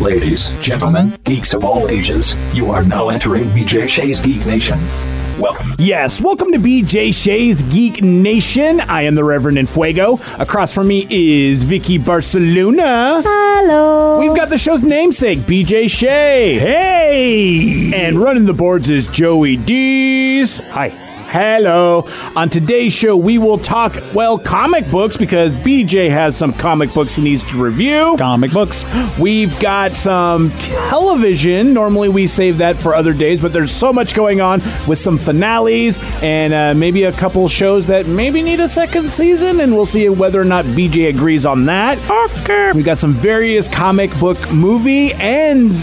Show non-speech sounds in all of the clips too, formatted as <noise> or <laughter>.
Ladies, gentlemen, geeks of all ages, you are now entering BJ Shea's Geek Nation. Welcome. Yes, welcome to BJ Shea's Geek Nation. I am the Reverend Infuego. Across from me is Vicky Barcelona. Hello. We've got the show's namesake, BJ Shay. Hey! And running the boards is Joey Dees. Hi. Hello. On today's show, we will talk, well, comic books because BJ has some comic books he needs to review. Comic books. We've got some television. Normally we save that for other days, but there's so much going on with some finales and uh, maybe a couple shows that maybe need a second season, and we'll see whether or not BJ agrees on that. Okay. We've got some various comic book movie and.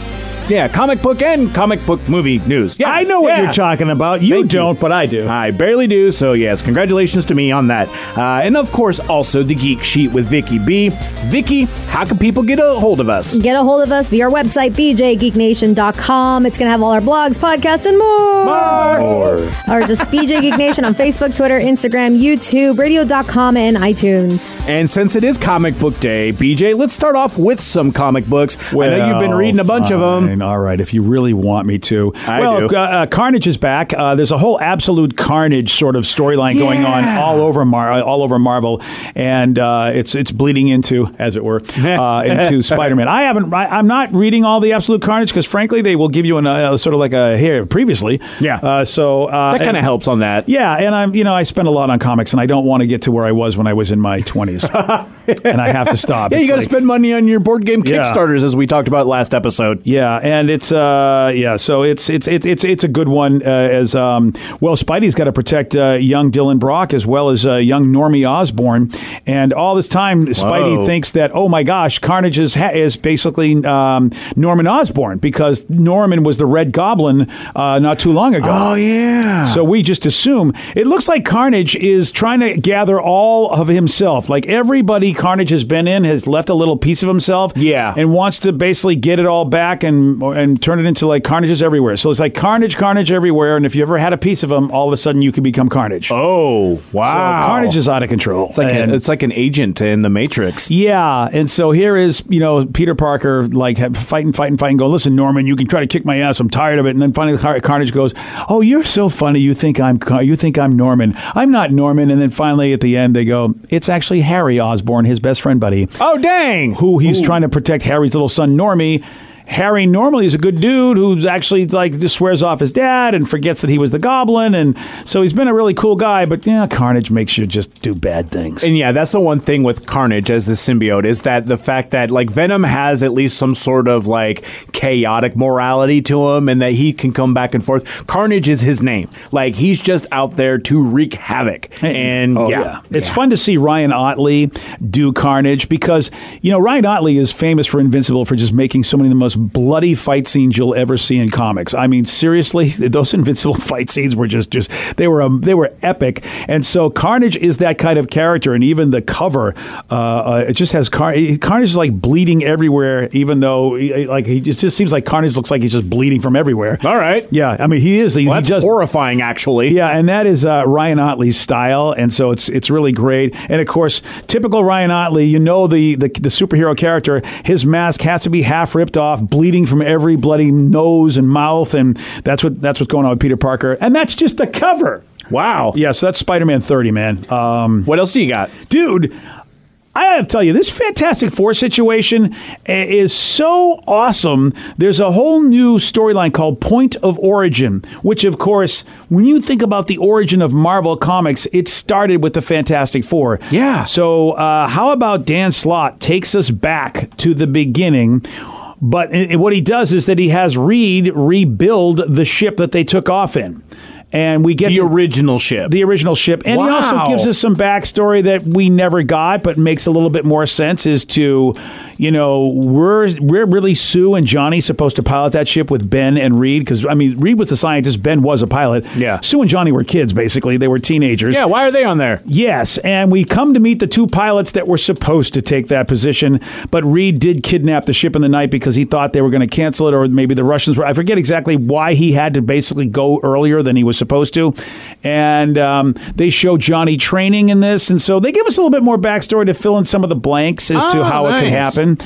Yeah, comic book and comic book movie news. Yeah, I know what yeah. you're talking about. You Thank don't, but I do. I barely do, so yes, congratulations to me on that. Uh, and of course, also the Geek Sheet with Vicky B. Vicky, how can people get a hold of us? Get a hold of us via our website, bjgeeknation.com. It's going to have all our blogs, podcasts, and more. More. Or just BJ Geek Nation on <laughs> Facebook, Twitter, Instagram, YouTube, radio.com, and iTunes. And since it is comic book day, BJ, let's start off with some comic books. I know you've been reading a bunch of them. Fine. All right, if you really want me to. I well, do. Uh, uh, Carnage is back. Uh, there's a whole absolute Carnage sort of storyline going on all over Mar- uh, all over Marvel, and uh, it's it's bleeding into, as it were, <laughs> uh, into Spider-Man. I haven't. I, I'm not reading all the absolute Carnage because, frankly, they will give you an, uh, sort of like a here previously. Yeah. Uh, so uh, that kind of helps on that. Yeah, and I'm you know I spend a lot on comics, and I don't want to get to where I was when I was in my 20s, <laughs> and I have to stop. Yeah, you got to like- spend money on your board game Yeah. Kickstarters, as we talked about last episode. Yeah, and it's uh yeah, so it's it's it's it's it's a good one uh, as um well Spidey's got to protect uh, young Dylan Brock as well as uh, young Normie Osborn, and all this time Spidey Whoa. thinks that oh my gosh, Carnage is ha- is basically um, Norman Osborn because Norman was the Red Goblin uh, not too long ago. Oh, yeah. So we just assume it looks like Carnage is trying to gather all of himself. Like everybody Carnage has been in has left a little piece of himself. Yeah. And wants to basically get it all back and and turn it into like Carnages everywhere. So it's like Carnage, Carnage everywhere. And if you ever had a piece of them, all of a sudden you could become Carnage. oh, wow. So Carnage is out of control. It's like, And- a, it's like an agent in the Matrix. yeah, and so here is you know Peter Parker like have- fighting, fighting, fighting. Go listen, Norman, you can try to kick my ass. I'm tired of it. And then finally, Car- Carnage goes, "Oh, you're so funny. You think I'm Car- you think I'm Norman? I'm not Norman." And then finally, at the end, they go, "It's actually Harry Osborn, his best friend buddy, Oh, dang. who he's trying to protect Harry's little son Normie." Harry normally is a good dude who's actually like just swears off his dad and forgets that he was the goblin and so he's been a really cool guy but yeah Carnage makes you just do bad things. And yeah, that's the one thing with Carnage as the symbiote is that the fact that like Venom has at least some sort of like chaotic morality to him and that he can come back and forth. Carnage is his name. Like he's just out there to wreak havoc. And Oh, yeah, It's fun to see Ryan Ottley do Carnage because, you know, Ryan Ottley is famous for Invincible for just making so many of the most bloody fight scenes you'll ever see in comics. I mean, seriously, <laughs> those Invincible fight scenes were just, just they were um, they were epic. And so Carnage is that kind of character. And even the cover, uh, uh, it just has Car- Carnage is like bleeding everywhere, even though, like, he just, just seems like Carnage looks like he's just bleeding from everywhere. All right. Yeah, I mean, he is. He, Well, he that's horrifying, actually. Yeah, and that is uh, Ryan Ottley's style, and so it's it's really great. And of course, typical Ryan Ottley, you know the, the the superhero character. His mask has to be half ripped off, bleeding from every bloody nose and mouth, and that's what that's what's going on with Peter Parker. And that's just the cover. Wow. Yeah, so that's Spider Man thirty, man. Um, What else do you got? dude. I have to tell you, this Fantastic Four situation is so awesome. There's a whole new storyline called Point of Origin, which, of course, when you think about the origin of Marvel Comics, it started with the Fantastic Four. Yeah. So, uh, how about Dan Slott takes us back to the beginning? But eh, what he does is that he has Reed rebuild the ship that they took off in. And we get The to- original ship. the original ship. And he also gives us some backstory that we never got, but makes a little bit more sense Is to, you know, we're we're really Sue and Johnny supposed to pilot that ship with Ben and Reed because I mean Reed was the scientist, Ben was a pilot. Yeah. Sue and Johnny were kids basically; they were teenagers. yeah, why are they on there? Yes, and we come to meet the two pilots that were supposed to take that position, but Reed did kidnap the ship in the night because he thought they were going to cancel it, or maybe the Russians were. I forget exactly why he had to basically go earlier than he was supposed to. And um, they show Johnny training in this, and so they give us a little bit more backstory to fill in some of the blanks as to Oh, how it could happen.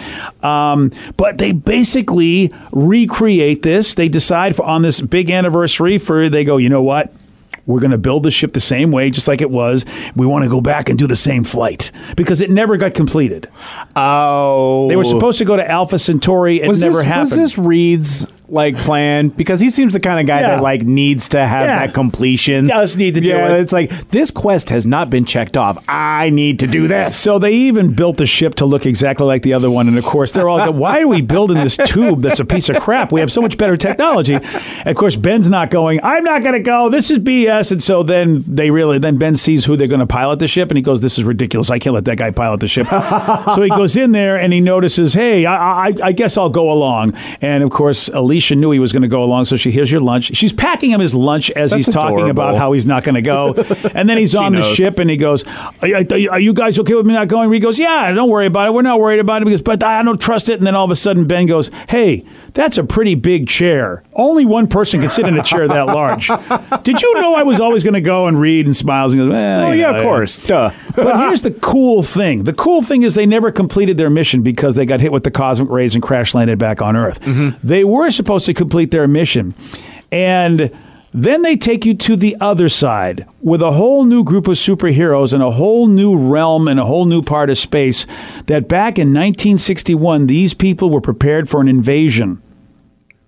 Um, but they basically recreate this. They decide for, on this big anniversary for they go, you know what? We're going to build the ship the same way, just like it was. We want to go back and do the same flight because it never got completed. Oh, They were supposed to go to Alpha Centauri. It was never this, happened. Was this Reed's like plan? Because he seems the kind of guy Yeah. that like needs to have Yeah. that completion. Does need to do it. It's like this quest has not been checked off. I need to do this. So they even built the ship to look exactly like the other one, and of course they're all like, "Why are we building this tube that's a piece of crap? We have so much better technology." And of course, Ben's not going. I'm not going to go. This is BS. And so then they really then Ben sees who they're going to pilot the ship, and he goes, "This is ridiculous. I can't let that guy pilot the ship." so he goes in there and he notices, "Hey, I, I, I guess I'll go along." And of course, Alicia knew he was going to go along, so she hears your lunch. She's packing him his lunch as he's talking about how he's not going to go, <laughs> and then he's on the ship and he goes, are, you guys okay with me not going? He goes, Yeah, don't worry about it. We're not worried about it because, but I don't trust it. And then all of a sudden, Ben goes, Hey, that's a pretty big chair. Only one person can sit in a chair that large. Did you know I was always going to go and read and smiles and goes, well, Oh yeah, know, of course. Duh. but here's the cool thing. The cool thing is they never completed their mission because they got hit with the cosmic rays and crash landed back on Earth. Mm-hmm. They were supposed to complete their mission. And then they take you to the other side with a whole new group of superheroes and a whole new realm and a whole new part of space that back in 1961 these people were prepared for an invasion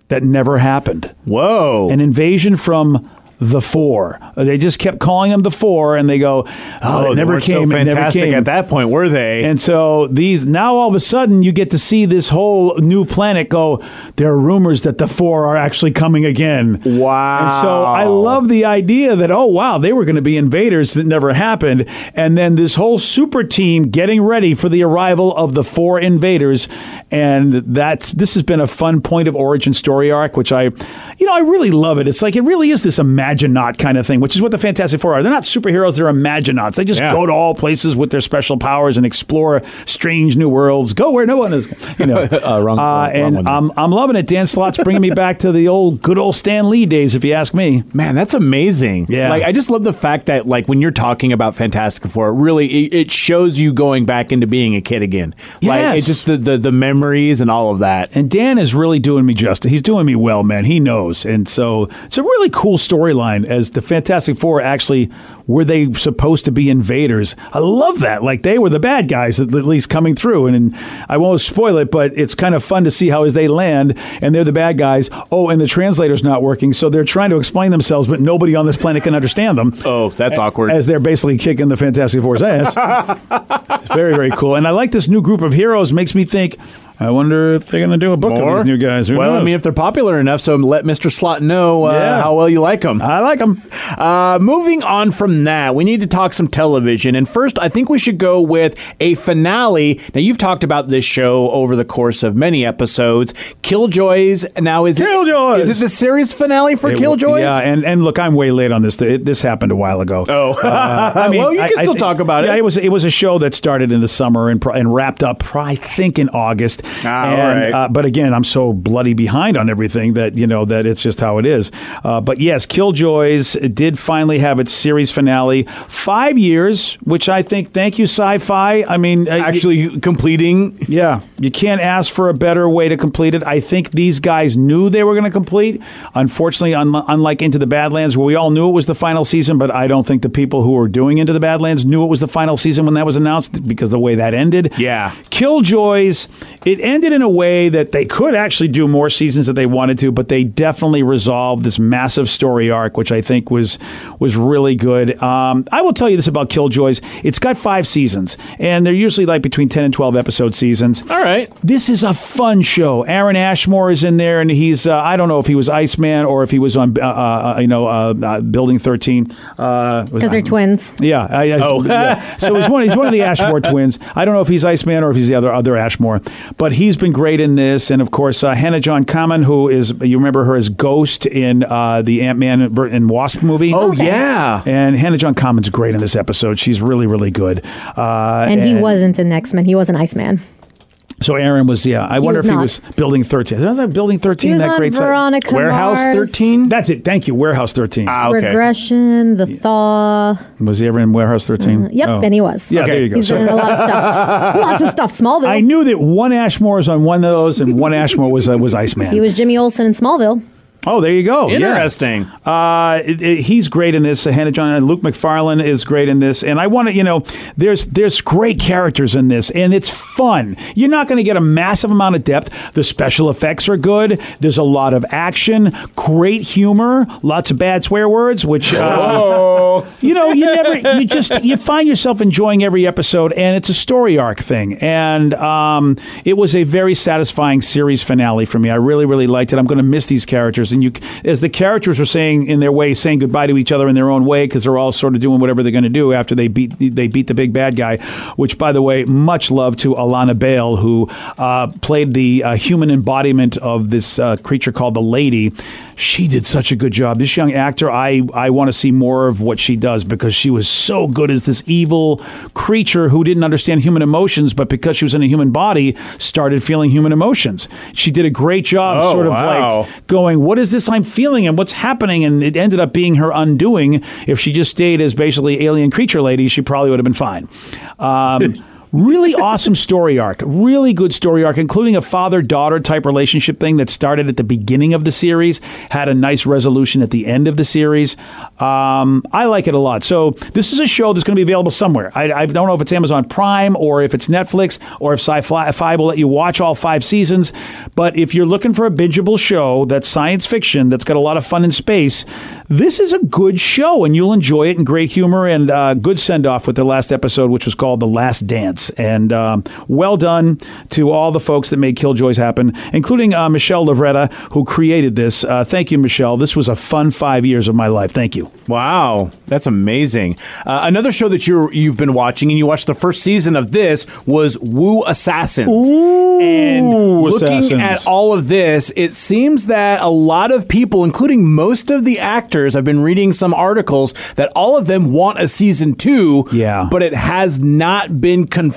that never happened Whoa. an invasion from the four. They just kept calling them the four, and they go, "Oh, oh they it never came. So it never fantastic came." at that point, were they? And so these now all of a sudden you get to see this whole new planet go. There are rumors that the four are actually coming again. Wow. And so I love the idea that oh wow they were going to be invaders that never happened, and then this whole super team getting ready for the arrival of the four invaders, and that's this has been a fun point of origin story arc, which I, you know, I really love it. It's like it really is this Imaginaut kind of thing, which is what the Fantastic Four are. They're not superheroes; they're Imaginauts. They just Yeah. go to all places with their special powers and explore strange new worlds. Go where no one is, you know. <laughs> Uh, wrong- wrong- and wrong. I'm I'm loving it. Dan Slott's bringing me back to the old good old Stan Lee days, if you ask me. Man, that's amazing. Yeah. Like I just love the fact that like when you're talking about Fantastic Four, it really it, it shows you going back into being a kid again. Like Yes. it's just the, the the memories and all of that. And Dan is really doing me justice. He's doing me well, man. He knows. And so it's a really cool storyline as the Fantastic Four actually were they supposed to be invaders. I love that. Like they were the bad guys at least coming through. And, and I won't spoil it, but it's kind of fun to see how as they land and they're the bad guys. Oh, and the translator's not working, so they're trying to explain themselves, but nobody on this planet can understand them. <laughs> Oh, that's A- awkward. As they're basically kicking the Fantastic Four's ass. <laughs> It's very, very cool. And I like this new group of heroes. Makes me think, I wonder if they're going to do a book of these new guys. Who well, I mean, if they're popular enough, so let Mr. Slott know uh, Yeah. how well you like them. I like them. Uh, moving on from that, we need to talk some television. And first, I think we should go with a finale. Now, you've talked about this show over the course of many episodes. Killjoys. Now, is Killjoys! it is it the series finale for Killjoys? Yeah, and, and look, I'm way late on this. It, this happened a while ago. Oh. Uh, <laughs> Well, you can still talk about it. Yeah, it was it was a show that started in the summer and and wrapped up, I think, in August. Ah, and, all right. uh, but again, I'm so bloody behind on everything that you know that it's just how it is. Uh, but yes, Killjoys did finally have its series finale. Five years, which I think, thank you, Sci-Fi. I mean, uh, Actually, completing. yeah, you can't ask for a better way to complete it. I think these guys knew they were going to complete. Unfortunately, un- unlike Into the Badlands, where we all knew it was the final season, but I don't think the people who were doing Into the Badlands knew it was the final season when that was announced because the way that ended. Yeah. Killjoys, it ended in a way that they could actually do more seasons if they wanted to, but they definitely resolved this massive story arc, which I think was was really good. Um, I will tell you this about Killjoys: it's got five seasons, and they're usually like between ten and twelve episode seasons. All right. This is a fun show. Aaron Ashmore is in there, and he's uh, I don't know if he was Iceman or if he was on uh, uh, you know uh, uh, Building Thirteen. Uh, was- Because they're twins. yeah. I, I- Oh. yeah. So he's one. He's one of the Ashmore twins. I don't know if he's Iceman or if he's the other other Ashmore, but he's been great in this. And of course, uh, Hannah John Kamen, who is you remember her as Ghost in uh, the Ant Man and Wasp movie. Oh, yeah. And Hannah John Kamen's great in this episode. She's really really good. Uh, And he wasn't in X Men. He was an Iceman. So Aaron was yeah. I wonder was if he not. was building thirteen. Was that building He thirteen? was that on great site? Warehouse Mars, 13? That's it. Thank you. Warehouse thirteen. Ah, okay. Regression, The Thaw. was he ever in Warehouse thirteen? Yep, Oh. and he was. Yeah, Okay. there you go. He's So- been in a lot of stuff. <laughs> Lots of stuff. Smallville. I knew that one Ashmore was on one of those, and one Ashmore was uh, was Iceman. he was Jimmy Olsen in Smallville. Oh, there you go. Yeah. Interesting. Uh, it- it- he's great in this. Uh, Hannah John and Luke Macfarlane is great in this, and I want to, you know, there's there's great characters in this, and it's fun. You're not going to get a massive amount of depth. The special effects are good. There's a lot of action, great humor, lots of bad swear words, which uh, you know you never you just you find yourself enjoying every episode, and it's a story arc thing, and um, it was a very satisfying series finale for me. I really really liked it. I'm going to miss these characters, and you as the characters are saying in their way, saying goodbye to each other in their own way because they're all sort of doing whatever they're going to do after they beat they beat the big bad guy. Which, by the way, much love to Alanna Bale who uh, played the uh, human embodiment of this uh, creature called the Lady. She did such a good job. This young actor, I I want to see more of what she does because she was so good as this evil creature who didn't understand human emotions, but because she was in a human body, started feeling human emotions. She did a great job, Oh, sort of wow. like going, "What is this I'm feeling, and what's happening?" And it ended up being her undoing. If she just stayed as basically alien creature lady, she probably would have been fine. Um, <laughs> really awesome story arc, really good story arc, including a father daughter type relationship thing that started at the beginning of the series, had a nice resolution at the end of the series. Um, I like it a lot. So this is a show that's going to be available somewhere. I, I don't know if it's Amazon Prime or if it's Netflix or if Sci-Fi will let you watch all five seasons. But if you're looking for a bingeable show that's science fiction that's got a lot of fun in space, this is a good show and you'll enjoy it and great humor and uh, good send off with the last episode, which was called The Last Dance. And um, well done to all the folks that made Killjoys happen, including uh, Michelle Lovretta, who created this. Uh, thank you, Michelle. This was a fun five years of my life. Thank you. Wow, that's amazing. Uh, another show that you you've been watching, and you watched the first season of this, was Wu Assassins. and looking Assassins. at all of this, it seems that a lot of people, including most of the actors, I've been reading some articles that all of them want a season two. Yeah. but it has not been confirmed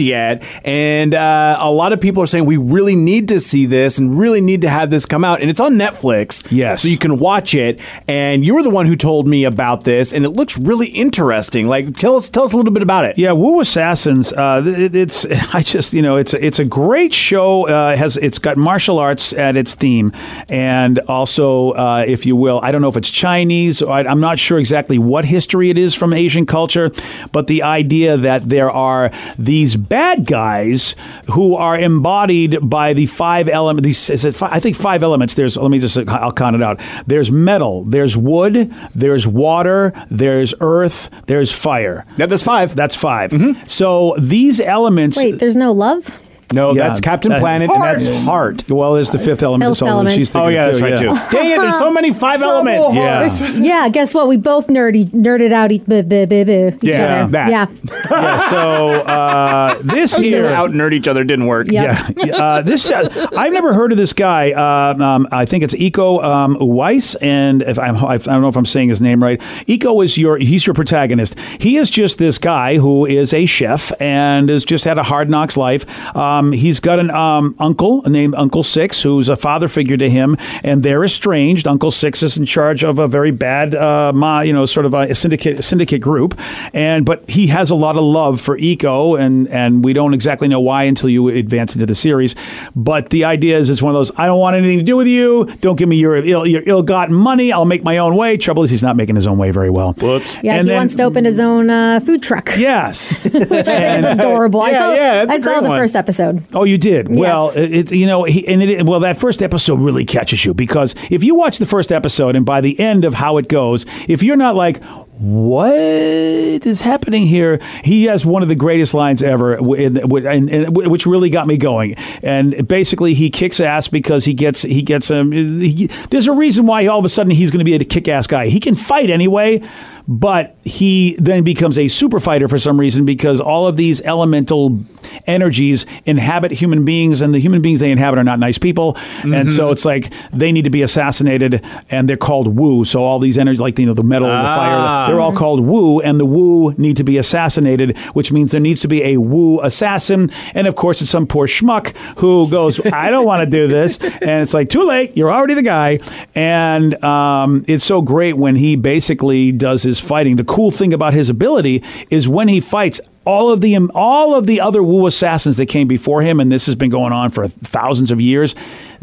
yet. And uh, a lot of people are saying we really need to see this and really need to have this come out. And it's on Netflix. Yes. so you can watch it. And you were the one who told me about this, and it looks really interesting. Like, tell us, tell us a little bit about it. Yeah, Wu Assassins. Uh, it- it's <laughs> I just you know it's it's a great show. Uh, it has it's got martial arts at its theme, and also uh, if you will, I don't know if it's Chinese. Or I, I'm not sure exactly what history it is from Asian culture, but the idea that there are these bad guys who are embodied by the five elements. These is it, fi- I think five elements. There's let me just I'll count it out. There's metal. There's wood. There's water. There's earth. There's fire. Yeah, that's five. That's 5 mm-hmm. So these elements. Wait, there's no love? No, Yeah, that's Captain that- Planet, and that's Heart. Well, there's the fifth element. Fifth so element. she's thinking Oh yeah, that's too, right yeah. too. <laughs> Dang it! There's so many five elements. Yeah. There's- yeah, guess what? We both nerdy nerded out each, b- b- b- b- each Yeah, other. that. Yeah. <laughs> yeah. So uh, this Here, here. out nerd each other didn't work. Yeah. <laughs> Yeah, uh, this uh, I've never heard of this guy. Uh, um, I think it's Iko um, Weiss, and if I'm, I don't know if I'm saying his name right. Iko is your he's your protagonist. He is just this guy who is a chef and has just had a hard knocks life. Um, he's got an um, uncle named Uncle Six, who's a father figure to him, and they're estranged. Uncle Six is in charge of a very bad, uh, ma, you know, sort of a syndicate syndicate group, and but he has a lot of love for Iko, and and we don't exactly know why until you advance into the series. But the idea is, it's one of those I don't want anything to do with you. Don't give me your ill your ill-gotten money. I'll make my own way. Trouble is, he's not making his own way very well. Whoops. Yeah, And he then- wants to open his own uh, food truck, Yes. <laughs> which I think is adorable. I Yeah, saw, yeah, that's a I saw the one. first episode. Oh, you did. Well, Yes. it, it- you know, he, and it, well, that first episode really catches you because if you watch the first episode and by the end of how it goes, if you're not like, what is happening here? He has one of the greatest lines ever, in- and, and which really got me going. And basically, he kicks ass because he gets he gets um, he, There's a reason why all of a sudden he's going to be a kick ass guy. He can fight anyway, but he then becomes a super fighter for some reason because all of these elemental energies inhabit human beings, and the human beings they inhabit are not nice people, and so it's like they need to be assassinated, and they're called Wu. So all these energies, like you know, the metal, the fire, They're all called Wu, and the Wu need to be assassinated, which means there needs to be a Wu assassin. And of course, it's some poor schmuck who goes, <laughs> I don't want to do this. And it's like, too late. You're already the guy. And um, it's so great when he basically does his fighting. The cool thing about his ability is when he fights, all of the all of the other Wu assassins that came before him, and this has been going on for thousands of years,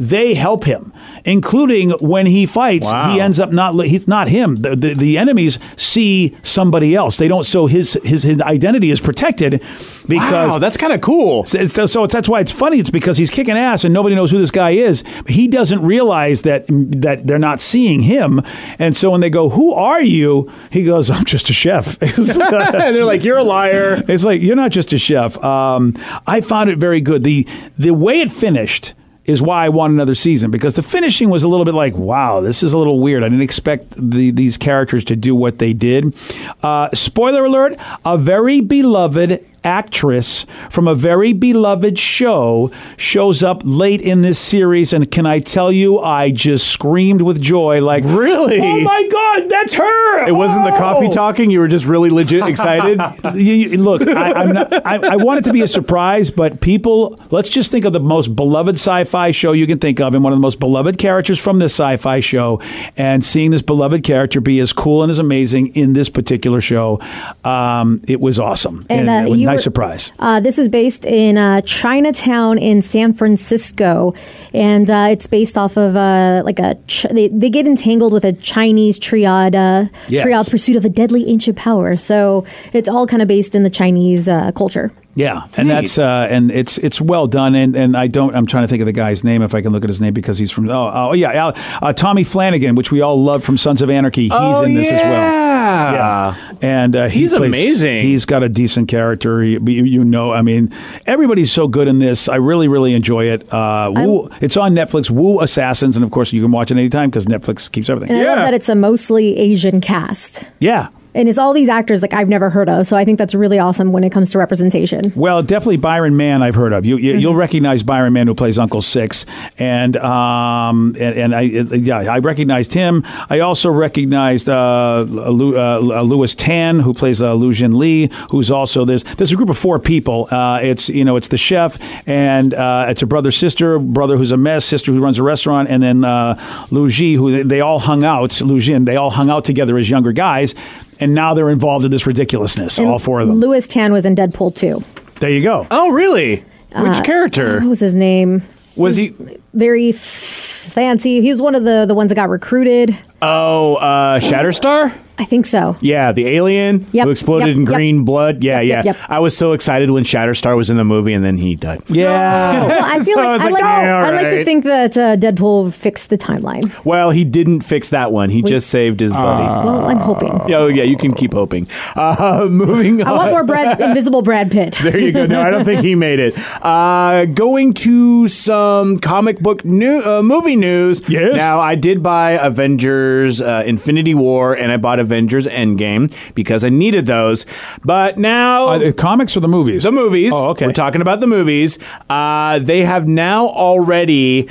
they help him, including when he fights. Wow. He ends up not he's not him. The, the the enemies see somebody else. They don't. So his his his identity is protected because Wow, that's kind of cool. so, so, so it's, that's why it's funny. It's because he's kicking ass and nobody knows who this guy is. He doesn't realize that that they're not seeing him, and so when they go, "Who are you?" He goes, "I'm just a chef." <laughs> <laughs> and they're like, "You're a liar." It's like you're not just a chef. Um, I found it very good. the The way it finished is why I want another season because the finishing was a little bit like, wow, this is a little weird. I didn't expect the, these characters to do what they did. Uh, spoiler alert: a very beloved actress from a very beloved show shows up late in this series and can I tell you I just screamed with joy like Really? oh my god that's her It wasn't the coffee Oh! talking. You were just really legit <laughs> excited. You- you- look, I, I'm not, I, I want it to be a surprise, but people, let's just think of the most beloved sci-fi show you can think of, and one of the most beloved characters from this sci-fi show, and seeing this beloved character be as cool and as amazing in this particular show, um, it was awesome And, and, uh, it was a you nice surprise. Uh, this is based in uh, Chinatown in San Francisco, and uh, it's based off of uh, like a ch- they, they get entangled with a Chinese triad uh, Yes. triad's pursuit of a deadly ancient power. So it's all kind of based in the Chinese uh, culture. Yeah, and that's uh, and it's it's well done, and, and I don't I'm trying to think of the guy's name if I can look at his name because he's from oh, oh yeah Al, uh, Tommy Flanagan, which we all love from Sons of Anarchy. He's in this as well. Yeah. and uh, he He's plays- amazing. He's got a decent character. He, you, you know, I mean, everybody's so good in this. I really, really enjoy it. Uh, Wu, it's on Netflix. Wu Assassins, and of course, you can watch it anytime because Netflix keeps everything. And I love Yeah. that it's a mostly Asian cast. Yeah. And it's all these actors like I've never heard of, so I think that's really awesome when it comes to representation. Well, definitely Byron Mann. I've heard of you. you Mm-hmm. You'll recognize Byron Mann who plays Uncle Six, and um, and, and I yeah I recognized him. I also recognized uh, Lu, uh, Lewis Tan who plays uh, Lu Jin Lee, who's also there's there's a group of four people. Uh, it's you know it's the chef and uh, it's a brother sister brother who's a mess sister who runs a restaurant, and then uh, Lu Ji who they, they all hung out Lu Jin they all hung out together as younger guys. And now they're involved in this ridiculousness, all four of them. Lewis Tan was in Deadpool too. There you go. Oh, really? Which character What was his name? was he? Very f- fancy. He was one of the the ones that got recruited. Oh, uh, Shatterstar. I think so. Yeah, the alien Yep, who exploded yep, in yep. green blood. Yeah, Yep, yeah. yep, yep. I was so excited when Shatterstar was in the movie and then he died. Yeah. Well, I <laughs> feel So I like was I like, like, yeah, all I like to think that uh, Deadpool fixed the timeline. Well, he didn't fix that one. He just saved his buddy. Well, I'm hoping. Oh yeah, you can keep hoping. Uh, <laughs> moving on. I want more Brad, <laughs> Invisible Brad Pitt. There you go. No, I don't think he made it. Uh, going to some comic book new uh, movie news. Yes. Now I did buy Avengers: uh, Infinity War and I bought Avengers Endgame because I needed those. But now Uh, the comics or the movies? the movies. Oh, okay. We're talking about the movies. Uh, they have now already.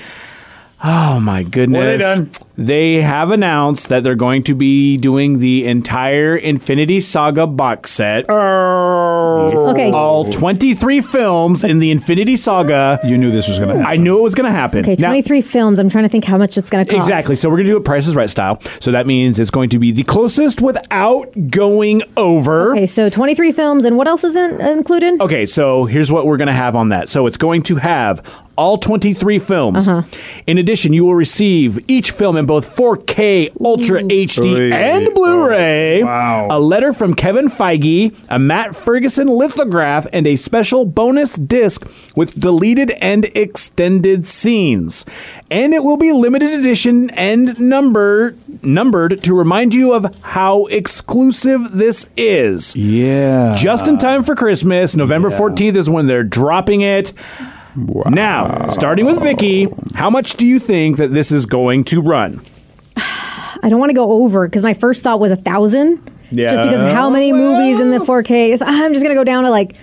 Oh my goodness! What have they done? They have announced that they're going to be doing the entire Infinity Saga box set. Okay. All 23 films in the Infinity Saga. You knew this was going to happen. I knew it was going to happen. Okay, Now- 23 films. I'm trying to think how much it's going to cost. Exactly. So we're going to do it Price is Right style. So that means it's going to be the closest without going over. Okay, so 23 films, and what else isn't included? Okay, so here's what we're going to have on that. So it's going to have all 23 films. Uh-huh. In addition, you will receive each film in both 4K, Ultra HD, Oy. and Blu-ray. Wow. A letter from Kevin Feige, a Matt Ferguson lithograph, and a special bonus disc with deleted and extended scenes. And it will be limited edition and number numbered to remind you of how exclusive this is. Yeah. Just in time for Christmas. November 14th is when they're dropping it. Now, starting with Vicky, how much do you think that this is going to run? <sighs> I don't want to go over because my first thought was a thousand. Yeah. Just because of how many movies in the 4K. So I'm just going to go down to like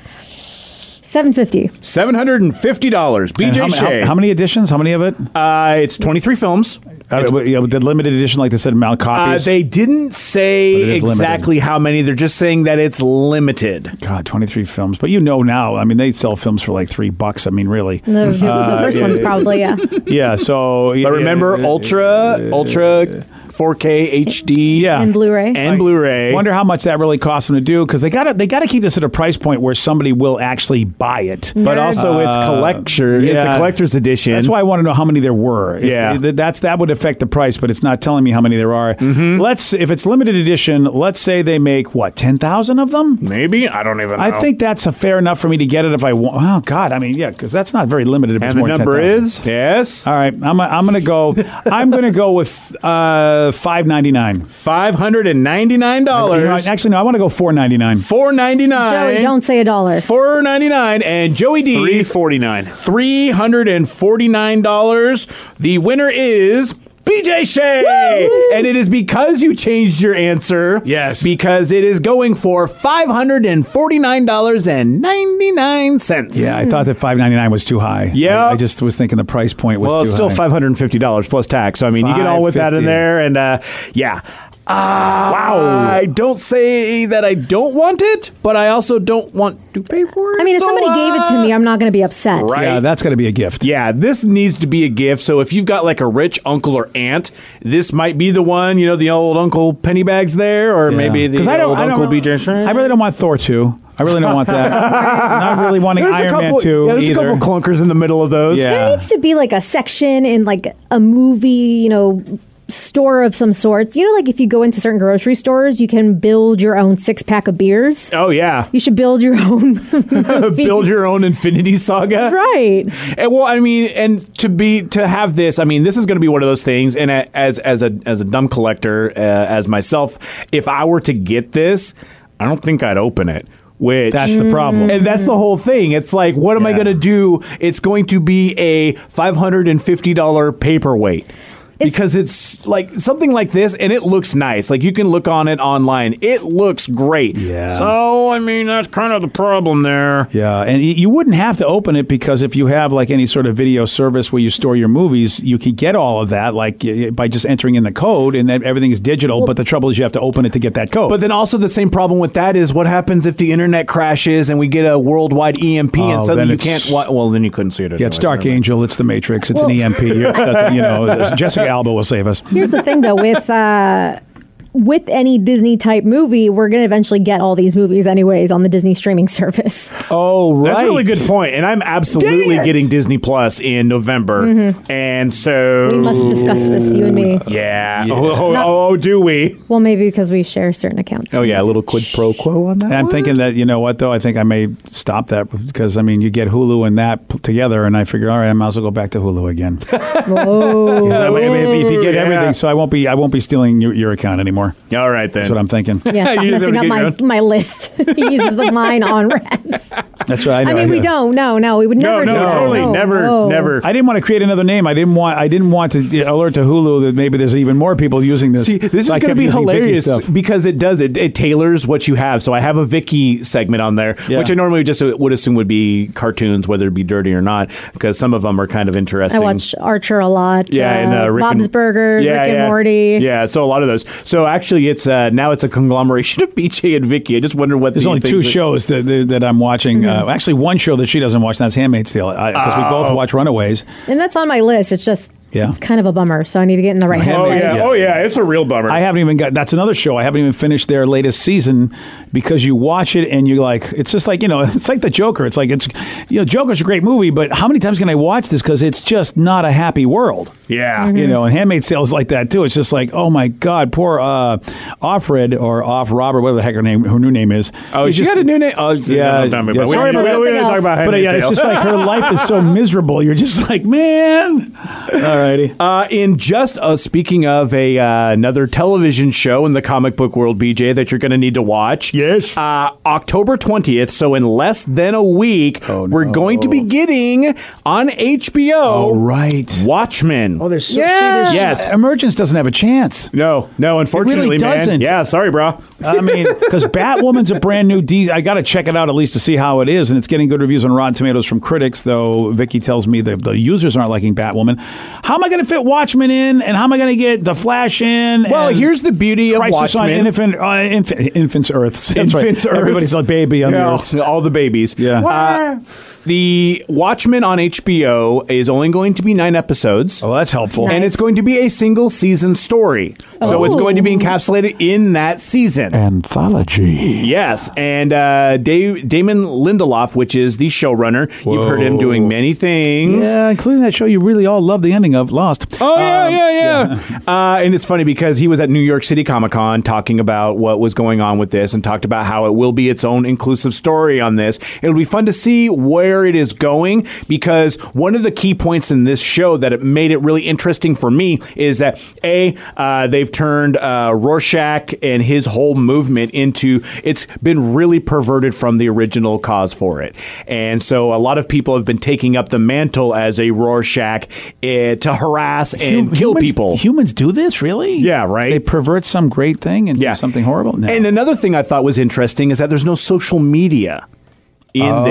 750. $750. BJ how, Shea. how, how many editions? How many of it? Uh, it's 23 films. Uh, you know, the limited edition, like they said, amount of Uh, they didn't say it is limited. exactly how many. They're just saying that it's limited. God, 23 films. But you know now, I mean, they sell films for like three bucks. I mean, really. The, the first yeah, one's yeah. probably yeah. <laughs> Yeah, so. But remember, ultra, ultra, 4K HD, Yeah. And Blu-ray. and Blu-ray. I wonder how much that really costs them to do because they got to they got to keep this at a price point where somebody will actually buy it. but also it's collector. It's a collector's edition. That's why I want to know how many there were. Yeah. th- that's that would affect the price, but it's not telling me how many there are. Mm-hmm. Let's if it's limited edition, let's say they make what ten thousand of them. maybe I don't even. know. I think that's a fair enough for me to get it if I want. Oh God, I mean, yeah, because that's not very limited. If it's And the more than number 10,000. is yes, All right, I'm, I'm going to go. <laughs> I'm going to go with uh, five ninety nine. five hundred and ninety nine dollars. Actually, no, I want to go four ninety nine. Four ninety nine. Joey, don't say a dollar. Four ninety nine and Joey D Three forty nine. three hundred and forty nine dollars. The winner is. BJ Shea! And it is because you changed your answer. Yes. Because it is going for $549.99. Yeah, I thought that five ninety nine was too high. Yeah. I, I just was thinking the price point was Well, too it's still high. five hundred and fifty dollars plus tax. So I mean, you get all with that in there, and uh, yeah. Uh, wow! I don't say that I don't want it, but I also don't want to pay for it. I mean, if So, somebody gave it to me, I'm not going to be upset. Right. Yeah, that's got to be a gift. Yeah, this needs to be a gift. So if you've got like a rich uncle or aunt, this might be the one. You know, the old Uncle Pennybags there, or maybe the I don't, old I Uncle BJ. Shea. I really don't want Thor two. I really don't want that. <laughs> Not really wanting There's Iron couple. Man two yeah, there's either. a couple clunkers in the middle of those. Yeah. There needs to be like a section in like a movie, you know, store of some sorts. You know, like if you go into certain grocery stores, you can build your own six pack of beers. Oh yeah. You should build your own. <laughs> Build your own Infinity Saga. right. And well, I mean, and to be to have this, I mean, this is going to be one of those things. And as as a as a dumb collector, uh, as myself, if I were to get this, I don't think I'd open it. Which That's the problem. and that's the whole thing. It's like, what am I going to do? It's going to be a five hundred and fifty dollar paperweight. Because it's like something like this and it looks nice. Like you can look on it online. It looks great. Yeah. So, I mean, that's kind of the problem there. Yeah, and you wouldn't have to open it because if you have like any sort of video service where you store your movies, you can get all of that like by just entering in the code, and then everything is digital. but the trouble is you have to open it to get that code. But then also the same problem with that is what happens if the internet crashes and we get a worldwide EMP and Oh, suddenly you can't. Wa- well, then you couldn't see it. yeah, it's. Dark Angel, it's the Matrix, it's an EMP. You're, you know, <laughs> Jessica Alba will save us. Here's the thing, though, with uh, with any Disney type movie, we're going to eventually get all these movies anyways on the Disney streaming <laughs> service. Oh, right. That's a really good point, and I'm absolutely getting Disney Plus in November, mm-hmm. and so We must discuss this, you and me. Yeah. Oh, oh, oh, oh, do we? Well, maybe because we share certain accounts. Oh yeah, a little quid pro quo on that. And I'm thinking that you know what though I think I may stop that because I mean you get Hulu and that p- together and I figure all right I might as well go back to Hulu again. <laughs> Whoa. 'Cause I mean, if, if you get yeah. everything, so I won't be I won't be stealing your, your account anymore. All right then. That's what I'm thinking. Yeah, <laughs> stop You just messing up my, my list. <laughs> he uses the mine on res. That's right. I mean, we don't. No, no, we would never no, do that. totally, No, never, no. never. I didn't want to create another name. I didn't want. I didn't want to alert to Hulu that maybe there's even more people using this. See, this So is going to be hilarious because it does it. It tailors what you have. So I have a Vicky segment on there, Yeah. which I normally just would assume would be cartoons, whether it be dirty or not, because some of them are kind of interesting. I watch Archer a lot. Yeah, and uh, Rick Bob's and, Burgers, yeah, Rick and yeah. Morty. Yeah, so a lot of those. So actually, it's uh, now it's a conglomeration <laughs> of BJ and Vicky. I just wonder what There's the only two that- shows that, that that I'm watching. Uh, actually, one show that she doesn't watch. And that's Handmaid's Tale. Because we both watch Runaways. And that's on my list. It's just, Yeah. it's kind of a bummer. So I need to get in the right Oh, Oh yeah, Yeah. oh yeah, it's a real bummer. I haven't even got. That's another show. I haven't even finished their latest season because you watch it and you're like, it's just like you know, <laughs> it's like the Joker. It's like it's you know, Joker's a great movie, but how many times can I watch this because it's just not a happy world. yeah, You know, and Handmaid's Tale is like that too. It's just like, oh my God, poor uh, Offred or Off Robert, whatever the heck her name, her new name is. Oh, It's she just- got a new name. Oh, Yeah, yeah. yeah, we sorry don't- about we don't something talk about else. But uh, yeah, it's just like her life is so <laughs> miserable. You're just like, man. Alrighty. Uh, in just uh, speaking of a uh, another television show in the comic book world, BJ, that you're going to need to watch. Yes. Uh, October 20th, so in less than a week, Oh, we're no. going to be getting on HBO Oh, right. Watchmen. Oh, there's so, Yeah. see, there's Yes. Emergence doesn't have a chance. no, no, unfortunately, man. doesn't. Yeah, sorry, bro. I mean, because <laughs> Batwoman's a brand new D. I got to check it out at least to see how it is, and it's getting good reviews on Rotten Tomatoes from critics. Though Vicky tells me that the users aren't liking Batwoman. How am I going to fit Watchmen in, and how am I going to get the Flash in? Well, here's the beauty of Crisis on Watchmen. infant, uh, infant, infants Earths. That's right. Infants Earths. Everybody's a baby on Yeah, Earth. all the babies. Yeah. Uh, the Watchmen on HBO is only going to be nine episodes. Oh, that's helpful. And it's going to be a single season story. So it's going to be encapsulated in that season. Anthology. Yes, and uh, Dave, Damon Lindelof, which is the showrunner, you've heard him doing many things. Yeah, including that show you really all love the ending of Lost. Oh yeah, Um, yeah, yeah. <laughs> Uh, and it's funny because he was at New York City Comic Con talking about what was going on with this, and talked about how it will be its own inclusive story on this. It'll be fun to see where it is going because one of the key points in this show that it made it really interesting for me is that a uh, they've turned uh, Rorschach and his whole movement into it's been really perverted from the original cause for it, and so a lot of people have been taking up the mantle as a Rorschach eh, to harass and Hum- kill humans- people. Humans do this, really? Yeah, right. They pervert some great thing and Yeah. do something horrible. No. And another thing I thought was interesting is that there's no social media in Oh.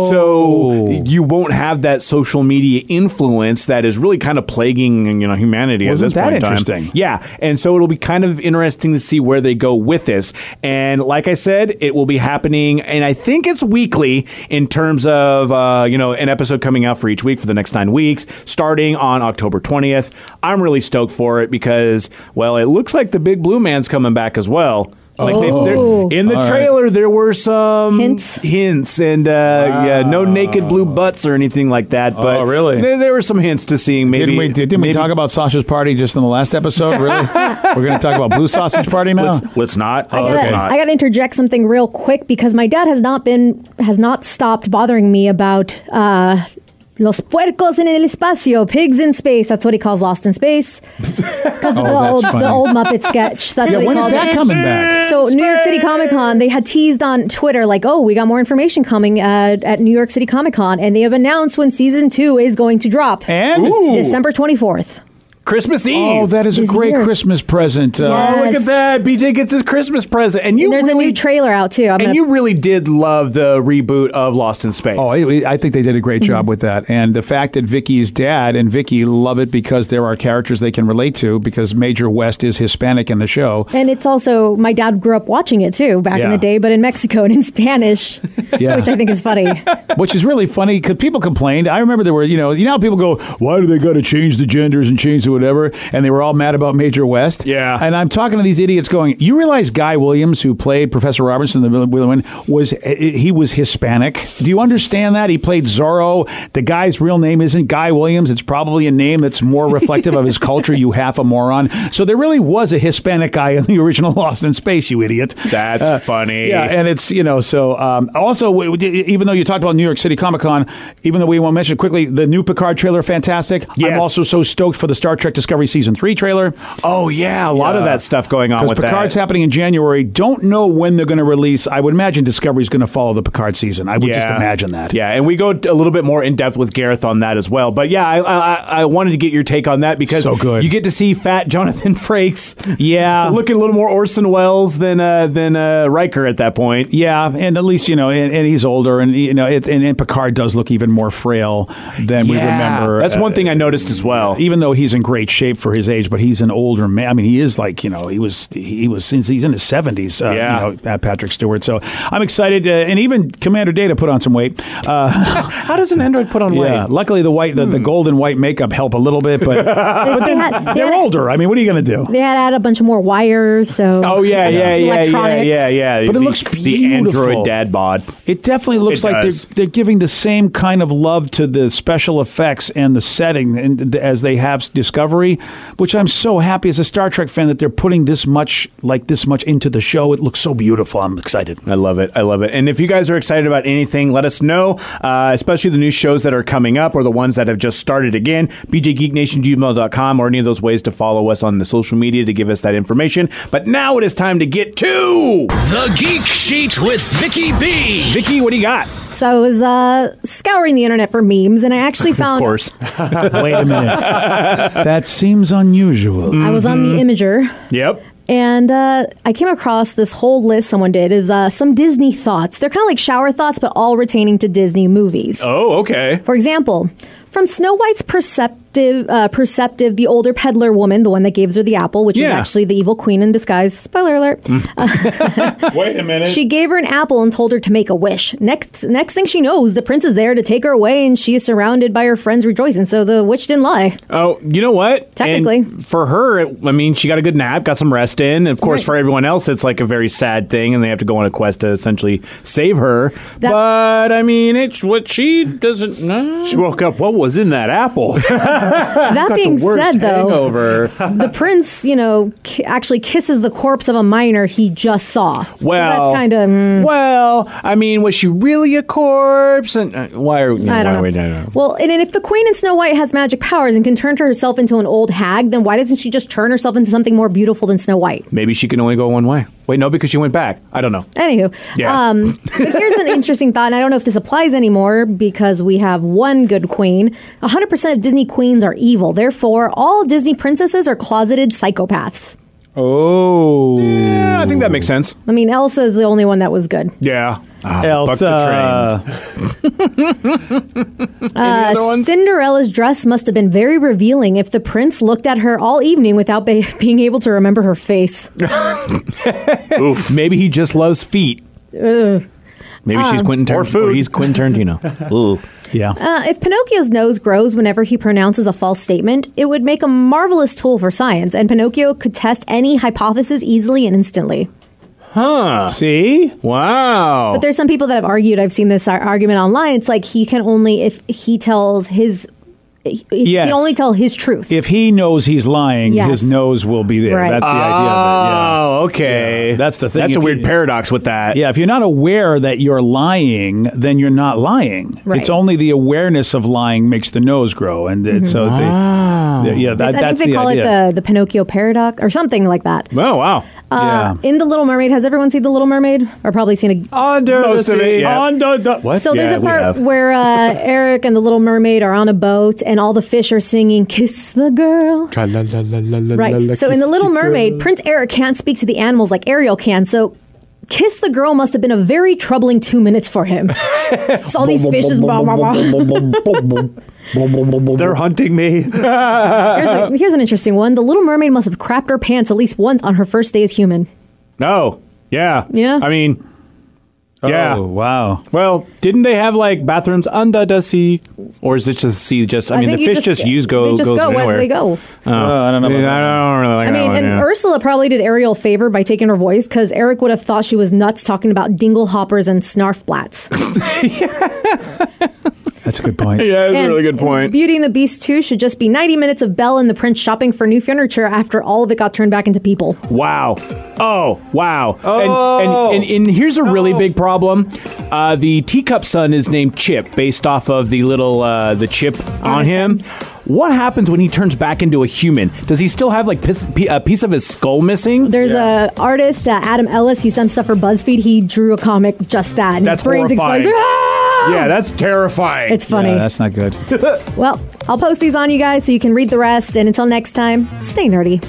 this. So you won't have that social media influence that is really kind of plaguing, you know, humanity Wasn't at this that point interesting? Yeah. And so it'll be kind of interesting to see where they go with this. And like I said, it will be happening and I think it's weekly in terms of uh, you know, an episode coming out for each week for the next 9 weeks starting on October 20th. I'm really stoked for it because well, it looks like the big blue man's coming back as well. Like Oh. they're- in the All right. trailer, there were some Hints? hints, and uh, yeah, no naked blue butts or anything like that. But Oh, really? There, there were some hints to seeing maybe. didn't we, didn't we talk about Sausage Party just in the last episode? Really? <laughs> We're going to talk about Blue Sausage Party now? Let's, let's not. I let's gotta, not. I gotta interject something real quick because my dad has not been has not stopped bothering me about uh, los puercos en el espacio, pigs in space. That's what he calls Lost in Space <laughs> because of the Oh, that's old funny. the old Muppet sketch. That's yeah, what he when is calls that it. coming back? So New York City Comic Con, they had teased on Twitter like, "Oh, we got more information coming uh, at New York City Comic Con," and they have announced when season two is going to drop. And? December twenty fourth. Christmas Eve. Oh, that is a Is great here. Christmas present. Uh, Oh, look Yes. at that! BJ gets his Christmas present, and you there's really a new trailer out too. I'm and gonna- you really did love the reboot of Lost in Space. Oh, I I think they did a great job with that, and the fact that Vicky's dad and Vicky love it because there are characters they can relate to. Because Major West is Hispanic in the show. And it's also my dad grew up watching it too back in Yeah. the day, but in Mexico and in Spanish, <laughs> Yeah. which I think is funny. <laughs> which is really funny because people complained. I remember there were, you know, you know how people go, why do they got to change the genders and change the whatever? And they were all mad about Major West. Yeah. And I'm talking to these idiots going, you realize Guy Williams, who played Professor Robinson in the Willow was he was Hispanic? Do you understand that? He played Zorro. The guy's real name isn't Guy Williams. It's probably a name that's more reflective of his <laughs> culture. You half a moron. So there really was a Hispanic guy in the original <laughs> Lost in Space. You idiot. That's funny. Yeah, and it's you know so um, also even though you talked about New York City Comic Con, even though we won't mention it quickly, the new Picard trailer fantastic. Yes. I'm also so stoked for the Star Trek Discovery season three trailer Oh yeah, a lot of that stuff going on because with Picard's that. happening in January. Don't know when they're going to release. I would imagine Discovery's going to follow the Picard season. I would just imagine that. Yeah, and we go a little bit more in depth with Gareth on that as well. But yeah, I, I, I wanted to get your take on that because So good. you get to see fat Jonathan <laughs> Frakes. Yeah. looking a little more Orson Welles than uh, than uh, Riker at that point. Yeah, and at least you know, and, and he's older, and you know, it, and, and Picard does look even more frail than we remember. That's one Uh, thing I noticed as well. even though he's in great shape for his age, but he's an older man. I mean, he is like you know he was he was since he's in his seventies. Uh, Yeah. you know, uh, Patrick Stewart. So I'm excited, uh, and even Commander Data put on some weight. Uh, <laughs> How does an android put on weight? <laughs> yeah, weight? luckily the white the, the gold and white makeup help a little bit, but <laughs> But they had, they they're had, older. I mean, what are you going to do? they had to add a bunch of more wires. So Oh yeah, yeah, yeah, yeah, yeah, yeah. But it The- looks The beautiful. android dad bod. It definitely looks It like they're, they're giving the same kind of love to the special effects and the setting and, as they have Discovery, which I'm so happy as a Star Trek fan that they're putting this much like this much into the show. It looks so beautiful. I'm excited. I love it. I love it. And if you guys are excited about anything, let us know, uh, especially the new shows that are coming up or the ones that have just started again. BJGeekNationGmail.com or any of those ways to follow us on the social media to give us that information. But now it is time to get to The Geek Sheet with Vicky B. Vicky. What do you got? So I was uh, scouring the internet for memes, and I actually <laughs> found. Of course. <laughs> Wait a minute. that seems unusual. I was on the Imgur. yep. And uh, I came across this whole list someone did. It was uh, some Disney thoughts. They're kind of like shower thoughts, but all retaining to Disney movies. Oh, okay. For example, from Snow White's percep- perceptive, uh, perceptive, the older peddler woman, the one that gave her the apple, which was actually the evil queen in disguise. Spoiler alert. <laughs> Wait a minute. She gave her an apple and told her to make a wish. Next, next thing she knows, the prince is there to take her away, and she is surrounded by her friends rejoicing. So the witch didn't lie. Oh, you know what? Technically. And for her, it, I mean, she got a good nap, got some rest in. Of course, Right. for everyone else, it's like a very sad thing, and they have to go on a quest to essentially save her. That- but I mean, it's what she doesn't know. She woke up. What was in that apple? <laughs> That being said, though, the prince, you know, actually kisses the corpse of a miner he just saw. So Well, that's kind of. well, I mean, was she really a corpse? And uh, why are you I don't why, know. I don't. Well, and, and if the queen in Snow White has magic powers and can turn herself into an old hag, then why doesn't she just turn herself into something more beautiful than Snow White? Maybe she can only go one way. Wait, no, because she went back. I don't know. Anywho, Yeah. um, <laughs> but here's an interesting thought, and I don't know if this applies anymore because we have one good queen. 100% of Disney queens are evil. Therefore, all Disney princesses are closeted psychopaths. Oh, Yeah, I think that makes sense. I mean, Elsa is the only one that was good. Yeah. Ah, buck Elsa. <laughs> Uh, Cinderella's dress must have been very revealing if the prince looked at her all evening without be- <laughs> being able to remember her face. <laughs> Oof. Maybe he just loves feet. Ugh. Maybe she's Quentin Tar- Or food. he's Quentin Tarantino. Ooh. Yeah. Uh, if Pinocchio's nose grows whenever he pronounces a false statement, it would make a marvelous tool for science, and Pinocchio could test any hypothesis easily and instantly. Huh. See? Wow. But there's some people that have argued. I've seen this ar- argument online. It's like he can only if he tells his. He he can only tell his truth. If he knows he's lying, Yes. his nose will be there. Right. That's the idea of it. Yeah. Oh, okay. Yeah, that's the thing. That's a If weird you- paradox with that. Yeah, if you're not aware that you're lying, then you're not lying. Right. It's only the awareness of lying makes the nose grow, and it, so the, ah. The- yeah, that, It's- I think that's they the call idea. it the the Pinocchio paradox or something like that. Oh, wow. Uh, yeah. In the Little Mermaid, has everyone seen the Little Mermaid? Or probably seen a Under Most of it, yeah. On the, the- What? So there's a part where uh, <laughs> Eric and the Little Mermaid are on a boat, and all the fish are singing "Kiss the Girl." Right. So in the Little Mermaid, Prince Eric can't speak to the animals like Ariel can. So. Kiss the girl must have been a very troubling two minutes for him. <laughs> so all these fishes. blah, blah, blah. They're hunting me. <laughs> Here's, a, here's an interesting one. The Little Mermaid must have crapped her pants at least once on her first day as human. no. Yeah. Yeah. I mean, yeah. Oh, wow. Well, didn't they have like bathrooms under the sea, or is it just the sea? Just I, mean, the fish just, use go They just goes go anywhere. they go. Oh. Well, I don't know about Yeah, that I don't really like I that mean, one, and yeah. Ursula probably did Ariel a favor by taking her voice because Eric would have thought she was nuts talking about dingle hoppers and snarfblats. <laughs> <laughs> That's a good point. <laughs> Yeah, that's a really good point. Beauty and the Beast 2 should just be 90 minutes of Belle and the Prince shopping for new furniture after all of it got turned back into people. Wow. Oh, wow. And, and, and, and here's a really big problem. Uh, the teacup son is named Chip, based off of the little uh, the chip on him. What happens when he turns back into a human? Does he still have like piece, a piece of his skull missing? There's a artist, uh, Adam Ellis, he's done stuff for BuzzFeed. He drew a comic just that. And That's his brain's horrifying. exposed. Ah! Yeah, that's terrifying. It's funny. Yeah, that's not good. <laughs> well, I'll post these on you guys so you can read the rest. And until next time, stay nerdy.